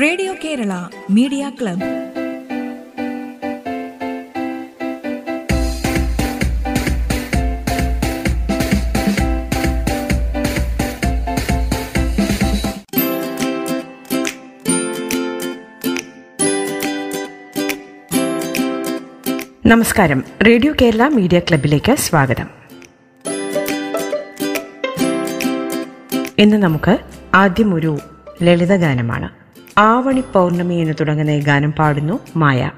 Radio Kerala media club. നമസ്കാരം. Radio Kerala media ക്ലബിലേക്ക് സ്വാഗതം. ഇന്ന് നമുക്ക് ആദ്യം ഒരു ലളിതഗാനമാണ്. ആവണി പൗർണമി എന്ന് തുടങ്ങുന്ന ഈ ഗാനം പാടുന്നു മായ.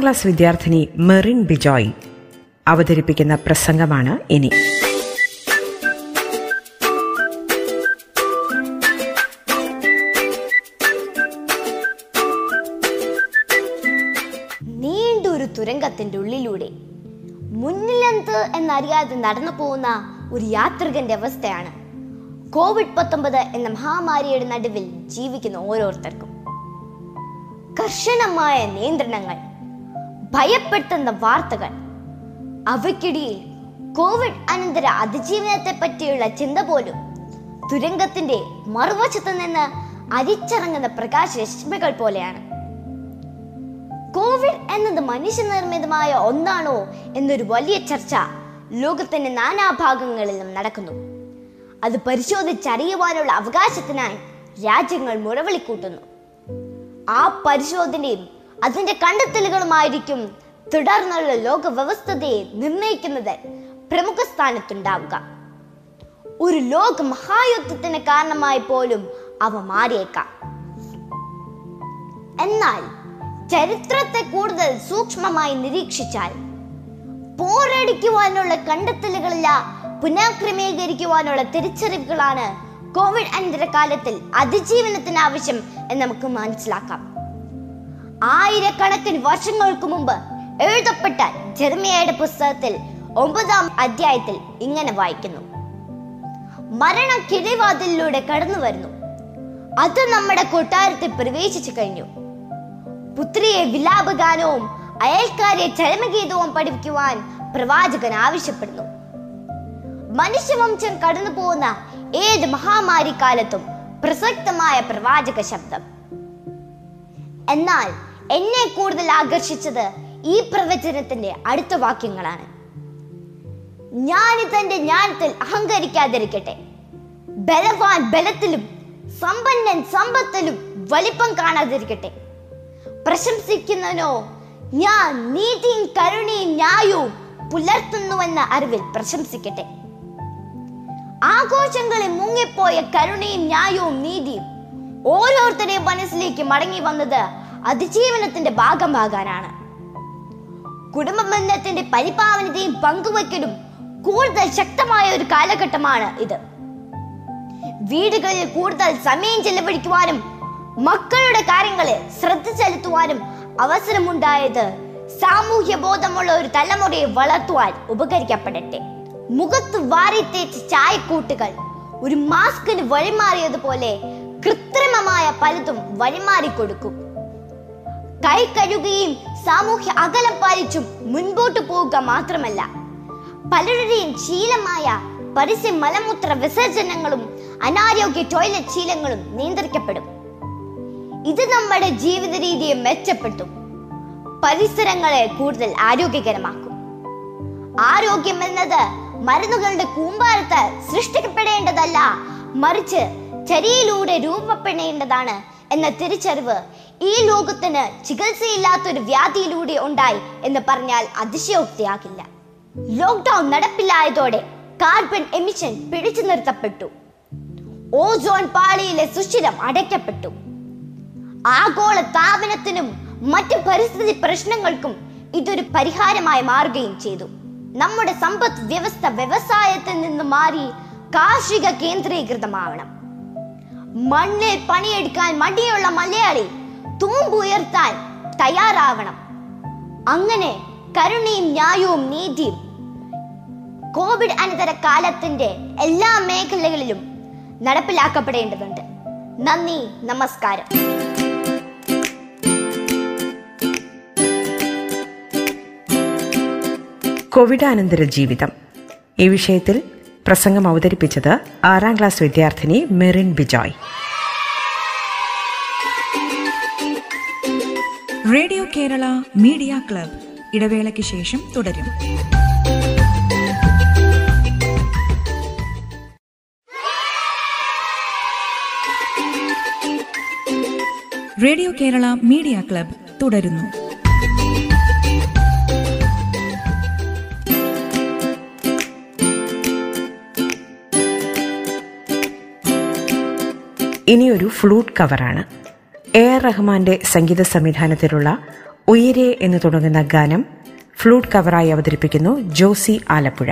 ആറാം ക്ലാസ് വിദ്യാർത്ഥിനി മെറിൻ ബിജോയ് അവതരിപ്പിക്കുന്ന പ്രസംഗമാണ് ഇനി. നീണ്ടൊരു തുരങ്കത്തിന്റെ ഉള്ളിലൂടെ മുന്നിലെന്ത് എന്നറിയാതെ നടന്നു പോകുന്ന ഒരു യാത്രികന്റെ അവസ്ഥയാണ്. കോവിഡ് പത്തൊമ്പത് എന്ന മഹാമാരിയുടെ നടുവിൽ ജീവിക്കുന്ന ഓരോരുത്തർക്കും. കർശനമായ നിയന്ത്രണങ്ങൾ ഭയപ്പെടുത്തുന്ന വാർത്തകൾ. അവയ്ക്കിടയിൽ കോവിഡ് അനന്തര അതിജീവനത്തെ പറ്റിയുള്ള ചിന്ത പോലും തുരങ്കത്തിന്റെ മറുവശത്ത് നിന്ന് അരിച്ചിറങ്ങുന്ന പ്രകാശ രശ്മികൾ പോലെയാണ്. കോവിഡ് എന്നത് മനുഷ്യനിർമ്മിതമായ ഒന്നാണോ എന്നൊരു വലിയ ചർച്ച ലോകത്തിന്റെ നാനാഭാഗങ്ങളിലും നടക്കുന്നു. അത് പരിശോധിച്ചറിയുവാനുള്ള അവകാശത്തിനായി രാജ്യങ്ങൾ മുറവിളിക്കൂട്ടുന്നു ആ പരിശോധനയും അതിന്റെ കണ്ടെത്തലുകളുമായിരിക്കും തുടർന്നുള്ള ലോക വ്യവസ്ഥതയെ നിർണയിക്കുന്നത് പ്രമുഖ സ്ഥാനത്തുണ്ടാവുക. ഒരു ലോക മഹായുദ്ധത്തിന് കാരണമായി പോലും അവ മാറിയേക്കാം. എന്നാൽ ചരിത്രത്തെ കൂടുതൽ സൂക്ഷ്മമായി നിരീക്ഷിച്ചാൽ പോരടിക്കുവാനുള്ള കണ്ടെത്തലുകളില്ല പുനഃക്രമീകരിക്കുവാനുള്ള തിരിച്ചറിവുകളാണ് കോവിഡ് അനന്തര കാലത്തിൽ അതിജീവനത്തിന് ആവശ്യം എന്ന് നമുക്ക് മനസ്സിലാക്കാം. ആയിരക്കണക്കിന് വർഷങ്ങൾക്ക് മുമ്പ് എഴുതപ്പെട്ട ജെർമിയയുടെ പുസ്തകത്തിൽ ഒമ്പതാം അധ്യായത്തിൽ ഇങ്ങനെ വായിക്കുന്നു. മരണം കിഴിവാതിലൂടെ കടന്നു വരുന്നു. അത് നമ്മുടെ കൊട്ടാരത്തിൽ പ്രവേശിച്ചു കഴിഞ്ഞു. പുത്രിയെ വിലാപഗാനവും അയൽക്കാരെ ചരമഗീതവും പഠിപ്പിക്കുവാൻ പ്രവാചകൻ ആവശ്യപ്പെടുന്നു. മനുഷ്യവംശം കടന്നു പോകുന്ന ഏത് മഹാമാരി കാലത്തും പ്രസക്തമായ പ്രവാചക ശബ്ദം. എന്നാൽ എന്നെ കൂടുതൽ ആകർഷിച്ചത് ഈ പ്രവചനത്തിന്റെ അടുത്ത വാക്യങ്ങളാണ്. ഞാനിതെന്റെ ജ്ഞാനത്തിൽ അഹങ്കരിക്കാതിരിക്കട്ടെ. ബലവാൻ ബലത്തിലും സമ്പന്നൻ സമ്പത്തിലും വലിപ്പം കാണാതിരിക്കട്ടെ. പ്രശംസിക്കുന്നവനോ ഞാൻ നീതിയും കരുണയും ന്യായവും പുലർത്തുന്നുവെന്ന അറിവിൽ പ്രശംസിക്കട്ടെ. ആഘോഷങ്ങളിൽ മുങ്ങിപ്പോയ കരുണയും ന്യായവും നീതിയും ഓരോരുത്തരുടെയും മനസ്സിലേക്ക് മടങ്ങി വന്നത് അതിജീവനത്തിന്റെ ഭാഗമാകാനാണ്. കുടുംബ ബന്ധത്തിന്റെ പരിപാവനതയും പങ്കുവയ്ക്കലും കൂടുതൽ ശക്തമായ ഒരു കാലഘട്ടമാണ് ഇത്. വീടുകളിൽ കൂടുതൽ സമയം ചെലവഴിക്കുവാനും മക്കളുടെ കാര്യങ്ങളിൽ ശ്രദ്ധ ചെലുത്തുവാനും അവസരമുണ്ടായത് സാമൂഹ്യ ബോധമുള്ള ഒരു തലമുറയെ വളർത്തുവാൻ ഉപകരിക്കപ്പെടട്ടെ. മുഖത്ത് വാരിത്തേച്ച് ചായക്കൂട്ടുകൾ ഒരു മാസ്കിന് വഴിമാറിയതുപോലെ കൃത്രിമമായ പലതും വഴിമാറിക്കൊടുക്കും. കൈ കഴുകുകയും സാമൂഹ്യ അകലം പാലിച്ചും മുൻപോട്ട് പോവുക മാത്രമല്ല പലരുടെയും ശീലമായ പരസ്യ മലമൂത്ര വിസർജനങ്ങളും അനാരോഗ്യ ടോയ്ലറ്റ് ശീലങ്ങളും നിയന്ത്രിക്കപ്പെടും. ഇത് നമ്മുടെ ജീവിത രീതിയെ മെച്ചപ്പെടുത്തും പരിസരങ്ങളെ കൂടുതൽ ആരോഗ്യകരമാക്കും. ആരോഗ്യം എന്നത് മരുന്നുകളുടെ കൂമ്പാരത്ത് സൃഷ്ടിക്കപ്പെടേണ്ടതല്ല മറിച്ച് ചരിയിലൂടെ രൂപപ്പെടേണ്ടതാണ് എന്ന തിരിച്ചറിവ് ഈ ലോകത്തിന് ചികിത്സയില്ലാത്തൊരു വ്യാധിയിലൂടെ ഉണ്ടായി എന്ന് പറഞ്ഞാൽ അതിശയോക്തിയാകില്ല. ലോക്ക്ഡൌൺ നടപ്പിലായതോടെ കാർബൺ എമിഷൻ പിടിച്ചു നിർത്തപ്പെട്ടു. ഓസോൺ പാളിയിലെ സുഷിരം അടയ്ക്കപ്പെട്ടു. ആഗോള താപനത്തിനും മറ്റ് പരിസ്ഥിതി പ്രശ്നങ്ങൾക്കും ഇതൊരു പരിഹാരമായി മാറുകയും ചെയ്തു. നമ്മുടെ സമ്പദ് വ്യവസ്ഥ വ്യവസായത്തിൽ നിന്ന് മാറി കാർഷിക കേന്ദ്രീകൃതമാവണം. മണ്ണിൽ പണിയെടുക്കാൻ മടിയുള്ള മലയാളി തൂമ്പുയർത്താൻ തയ്യാറാവണം. അങ്ങനെ കരുണയും ന്യായവും നീതിയും കോവിഡ് അനന്തര കാലത്തിന്റെ എല്ലാ മേഖലകളിലും നടപ്പിലാക്കപ്പെടേണ്ടതുണ്ട്. നന്ദി നമസ്കാരം. കോവിഡാനന്തര ജീവിതം. ഈ വിഷയത്തിൽ പ്രസംഗം അവതരിപ്പിച്ചത് ആറാം ക്ലാസ് വിദ്യാർത്ഥിനി Merin Bijoy. Radio Kerala media club. ഇടവേളയ്ക്ക് ശേഷം തുടരും. റേഡിയോ കേരള മീഡിയ ക്ലബ് തുടരുന്നു. ഇനിയൊരു ഫ്ലൂട്ട് കവറാണ്. എ ആർ റഹ്മാന്റെ സംഗീത സംവിധാനത്തിലുള്ള ഉയരെ എന്ന് തുടങ്ങുന്ന ഗാനം ഫ്ലൂട്ട് കവറായി അവതരിപ്പിക്കുന്നു ജോസി ആലപ്പുഴ.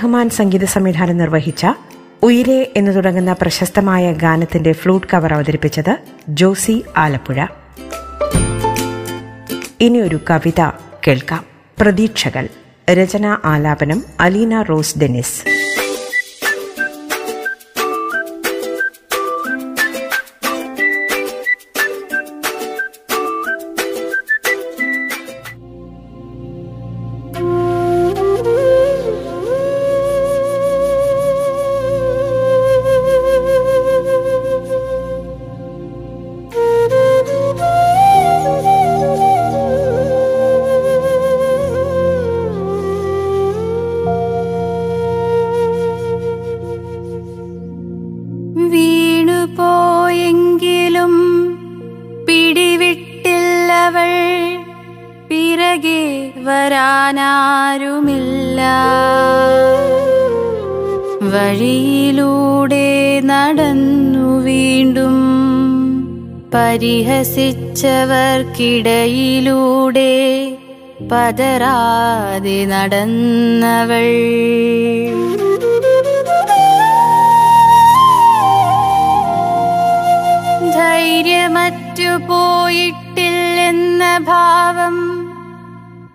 റഹ്മാൻ സംഗീത സംവിധാനം നിർവഹിച്ച ഉയിരെ എന്ന് തുടങ്ങുന്ന പ്രശസ്തമായ ഗാനത്തിന്റെ ഫ്ലൂട്ട് കവർ അവതരിപ്പിച്ചത് ജോസി ആലപ്പുഴ. ഇനി ഒരു കവിത കേൾക്കാം. പ്രതീക്ഷകൾ. രചന ആലാപനം അലീന റോസ് ഡെനിസ് പരിഹസിച്ചവർക്കിടയിലൂടെ പതരാതെ നടന്നവൾ. ധൈര്യമറ്റു പോയിട്ടില്ലെന്ന ഭാവം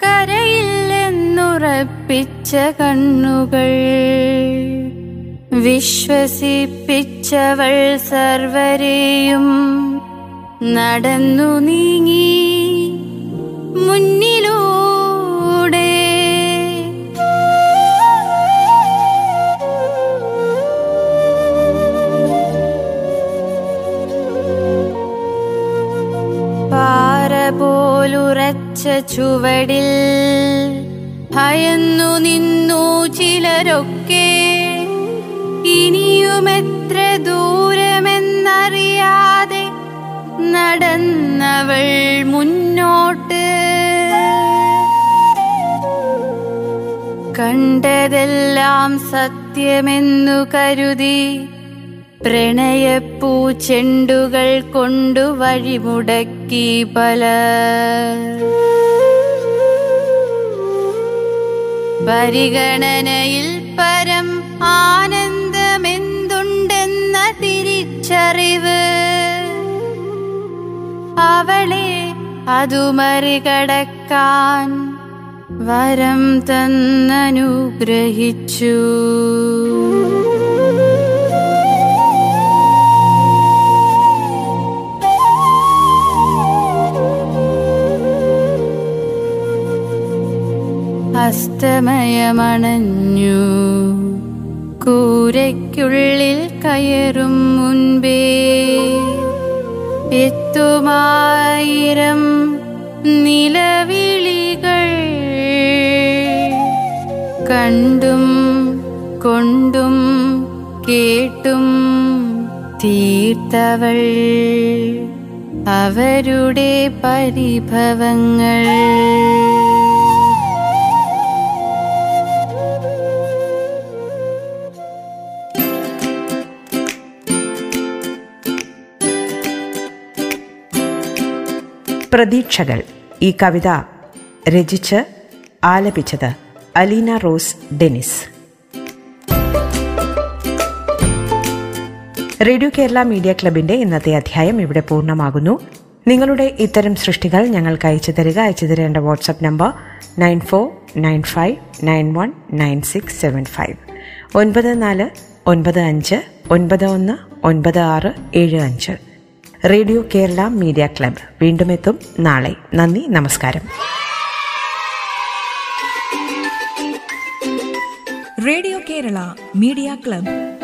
കരയില്ലെന്നുറപ്പിച്ച കണ്ണുകൾ. വിശ്വസിപ്പിച്ചവൾ സർവരെയും നടന്നു നീങ്ങി മുന്നിലൂടെ. പാറ പോലുറച്ച ചുവടിൽ ഭയന്നു നിന്നു ചിലരൊക്കെ. ഇനിയുമെത്ര ദൂരമെന്നറിയാതെ നടന്നവൾ മുന്നോട്ട്. കണ്ടതെല്ലാം സത്യമെന്നു കരുതി പ്രണയപ്പൂ ചെണ്ടുകൾ കൊണ്ടു വഴിമുടക്കി പല പരിഗണനയിൽ പരം ആനന്ദമെന്തുണ്ടെന്ന തിരിച്ചറിവ് അതു മറികടക്കാൻ വരം തന്നനുഗ്രഹിച്ചു. അസ്തമയമണഞ്ഞു. കൂരയ്ക്കുള്ളിൽ കയറും മുൻപേ എത്തുമായിരം നിലവിളികൾ കണ്ടും കൊണ്ടും കേട്ടും തീർത്തവൾ. അവരുടെ പരിഭവങ്ങൾ പ്രതീക്ഷകൾ ഈ കവിത രചിച്ച് ആലപിച്ചത് Aleena Rose Denis radio Kerala media ക്ലബിന്റെ ഇന്നത്തെ അധ്യായം ഇവിടെ പൂർണമാകുന്നു. നിങ്ങളുടെ ഇത്തരം സൃഷ്ടികൾ ഞങ്ങൾക്ക് അയച്ചു തരിക. അയച്ചു തരേണ്ട WhatsApp number nine four nine five nine one nine six seven five. ഒൻപത് നാല് ഒൻപത് അഞ്ച് ഒൻപത് ഒന്ന് ഒൻപത് ആറ് ഏഴ് അഞ്ച്. Radio Kerala media club. വീണ്ടും എത്തും നാളെ. നന്ദി നമസ്കാരം. Radio Kerala media club.